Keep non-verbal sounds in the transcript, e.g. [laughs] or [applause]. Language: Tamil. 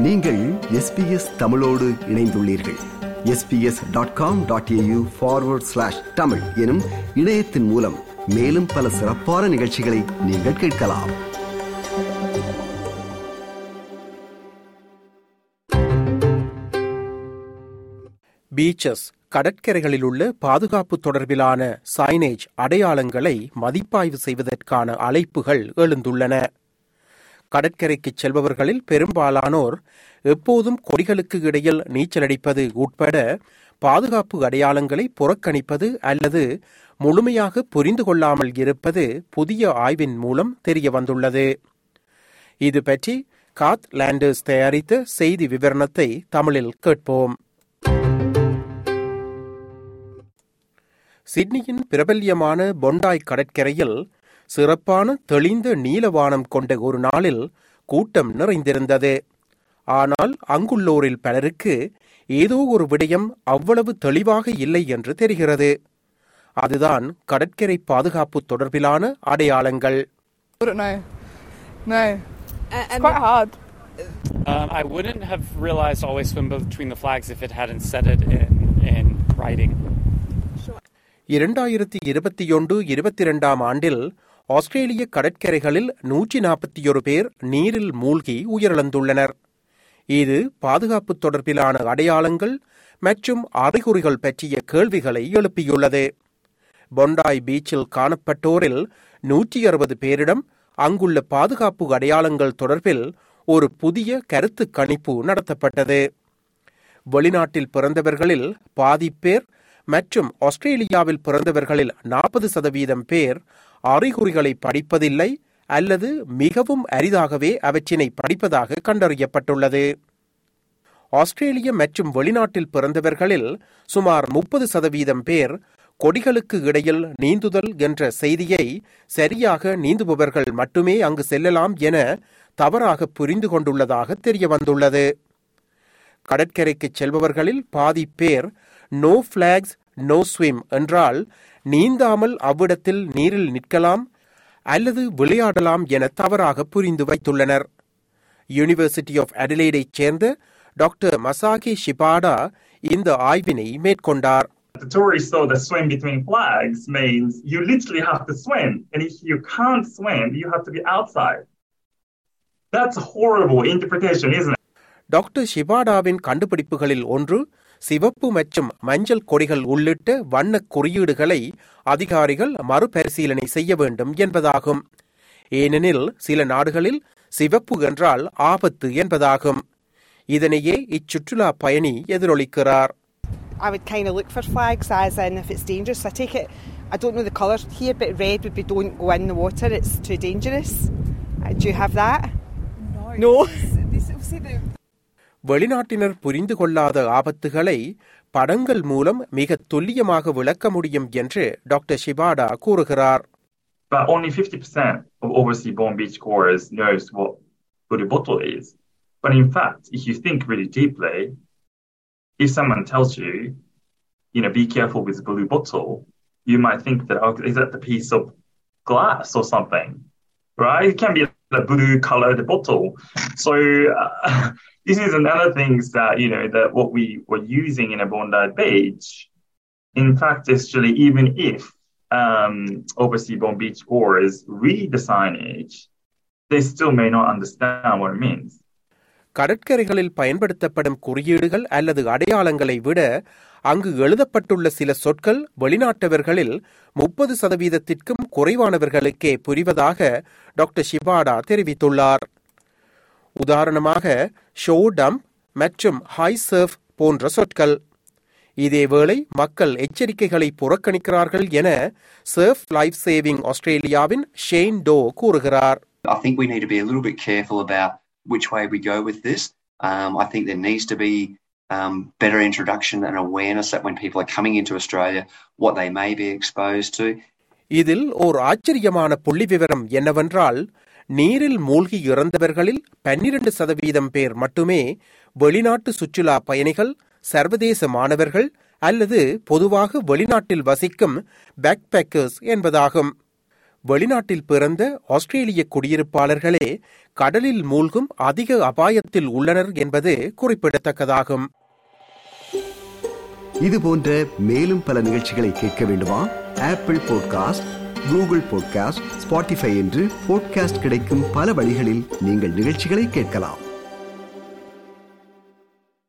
நீங்கள் எஸ்பிஎஸ் தமிழோடு இணைந்துள்ளீர்கள். SBS dot com dot AU forward slash Tamil எனும் இணையத்தின் மூலம் மேலும் பல சிறப்பான நிகழ்ச்சிகளை நீங்கள் கேட்கலாம். பீச்சஸ் கடற்கரைகளில் உள்ள பாதுகாப்பு தொடர்பிலான சைனேஜ் அடையாளங்களை மதிப்பாய்வு செய்வதற்கான அழைப்புகள் எழுந்துள்ளன. கடற்கரைக்கு செல்பவர்களில் பெரும்பாலானோர் எப்போதும் கொடிகளுக்கு இடையில் நீச்சலடிப்பது உட்பட பாதுகாப்பு அடையாளங்களை புறக்கணிப்பது அல்லது முழுமையாக புரிந்து கொள்ளாமல் இருப்பது புதிய ஆய்வின் மூலம் தெரிய வந்துள்ளது இது பற்றி காத் லேண்டர்ஸ் தயாரித்த செய்தி விவரணத்தை தமிழில் கேட்போம். சிட்னியின் பிரபல்யமான பொண்டாய் கடற்கரையில் சிறப்பான தெளிந்த நீலவானம் கொண்ட ஒரு நாளில் கூட்டம் நிறைந்திருந்தது ஆனால் அங்குள்ளோரில் பலருக்கு ஏதோ ஒரு விடயம் அவ்வளவு தெளிவாக இல்லை என்று தெரிகிறது அதுதான் கடற்கரை பாதுகாப்பு தொடர்பிலான அடையாளங்கள் I don't know. No. It's and quite hard. Um, I wouldn't have realized always swim between the flags if it hadn't said it in, in writing. இரண்டாயிரத்தி இருபத்தி ஒன்று இருபத்தி இரண்டாம் ஆண்டில் ஆஸ்திரேலிய கடற்கரைகளில் நூற்றி நாற்பத்தி ஒரு பேர் நீரில் மூழ்கி உயிரிழந்துள்ளனர். இது பாதுகாப்பு தொடர்பிலான அடையாளங்கள் மற்றும் அறிகுறிகள் பற்றிய கேள்விகளை எழுப்பியுள்ளது. பொண்டாய் பீச்சில் காணப்பட்டோரில் நூற்றி அறுபது பேரிடம் அங்குள்ள பாதுகாப்பு அடையாளங்கள் தொடர்பில் ஒரு புதிய கருத்து கணிப்பு நடத்தப்பட்டது. வெளிநாட்டில் பிறந்தவர்களில் பாதி பேர் மற்றும் ஆஸ்திரேலியாவில் பிறந்தவர்களில் நாற்பது சதவீதம் பேர் அறிகுறிகளை படிப்பதில்லை அல்லது மிகவும் அரிதாகவே அவற்றினை படிப்பதாக கண்டறியப்பட்டுள்ளது. ஆஸ்திரேலிய மற்றும் வெளிநாட்டில் பிறந்தவர்களில் சுமார் முப்பது சதவீதம் பேர் கொடிகளுக்கு இடையில் நீந்துதல் என்ற செய்தியை சரியாக நீந்துபவர்கள் மட்டுமே அங்கு செல்லலாம் என தவறாக புரிந்து கொண்டுள்ளதாக தெரிய வந்துள்ளது கடற்கரைக்கு செல்பவர்களில் பாதி பேர் நோ பிளாக்ஸ் நோ ஸ்விம் என்றால் நீந்தாமல் அவ்விடத்தில் நீரில் நிற்கலாம் அல்லது விளையாடலாம் என தவறாக புரிந்து வைத்துள்ளனர் யூனிவர்சிட்டி ஆஃப் அடிலைடைச் சேர்ந்த டாக்டர் மசாகி ஷிபாடா இந்த ஆய்வினை மேற்கொண்டார் The tourists thought that swim between flags means you literally have to swim. And if you can't swim, you have to be outside. That's a horrible interpretation, isn't it? Doctor ஷிபாடாவின் கண்டுபிடிப்புகளில் ஒன்று சிவப்பு மற்றும் மஞ்சள் கொடிகள் உள்ளிட்ட வண்ணக் குறியீடுகளை அதிகாரிகள் மறுபரிசீலனை செய்ய வேண்டும் என்பதாகும் ஏனெனில் சில நாடுகளில் சிவப்பு என்றால் ஆபத்து என்பதாகும் இதனையே இச்சுற்றுலா பயணி எதிரொலிக்கிறார் I would kind of look for flags as in if it's dangerous. I take it, I don't know the colour here, but red would be don't go in the water, it's too dangerous. Uh, do you have that? No. They sort of say the வெளிநாட்டினர் புரிந்து கொள்ளாத ஆபத்துகளை படங்கள் மூலம் மிக துல்லியமாக விளக்க முடியும் என்று டாக்டர் ஷிபாடா கூறுகிறார் But only 50% of overseas born beachgoers knows what blue bottle is. But in fact, if you think really deeply, if someone tells you, you know, be careful with the blue bottle, you might think that, oh, is that the piece of glass or something? Right? It can be the blue colored bottle. So uh, [laughs] this is another things that, you know, that what we were using in a Bondi Beach. In fact, actually, even if um, overseas born beach goers read the signage, they still may not understand what it means. கடற்கரைகளில் பயன்படுத்தப்படும் குறியீடுகள் அல்லது அடையாளங்களை விட அங்கு எழுதப்பட்டுள்ள சில சொற்கள் வெளிநாட்டவர்களில் முப்பது சதவீதத்திற்கும் குறைவானவர்களுக்கே புரிவதாக டாக்டர் ஷிபாடா தெரிவித்துள்ளார். உதாரணமாக ஷோ டம்ப் மற்றும் ஹை சர்ஃப் போன்ற சொற்கள். இதேவேளை மக்கள் எச்சரிக்கைகளை புறக்கணிக்கிறார்கள் என சர்ஃப் லைஃப் சேவிங் ஆஸ்திரேலியாவின் ஷேன் டோ கூறுகிறார். I think we need to be a little bit careful about which way we go with this. Um, I think there needs to be um, better introduction and awareness that when people are coming into Australia, what they may be exposed to. இதில் ஓர் ஆச்சரியமான புள்ளி விவரம் என்னவென்றால் நீரில் மூழ்கி இறந்தவர்களில் பன்னிரண்டு சதவீதம் பேர் மட்டுமே வெளிநாட்டு சுற்றுலா பயணிகள் சர்வதேச மாணவர்கள் அல்லது பொதுவாக வெளிநாட்டில் வசிக்கும் பேக்பேக்கர்ஸ் என்பதாகும் வெளிநாட்டில் பிறந்த ஆஸ்திரேலிய குடியிருப்பாளர்களே கடலில் மூழ்கும் அதிக அபாயத்தில் உள்ளனர் என்பது குறிப்பிடத்தக்கதாகும். இது போன்ற மேலும் பல நிகழ்ச்சிகளை கேட்க வேண்டுமா? Apple podcast Google podcast Spotify என்று பாட்காஸ்ட் கிடைக்கும் பல வழிகளில் நீங்கள் நிகழ்ச்சிகளை கேட்கலாம்.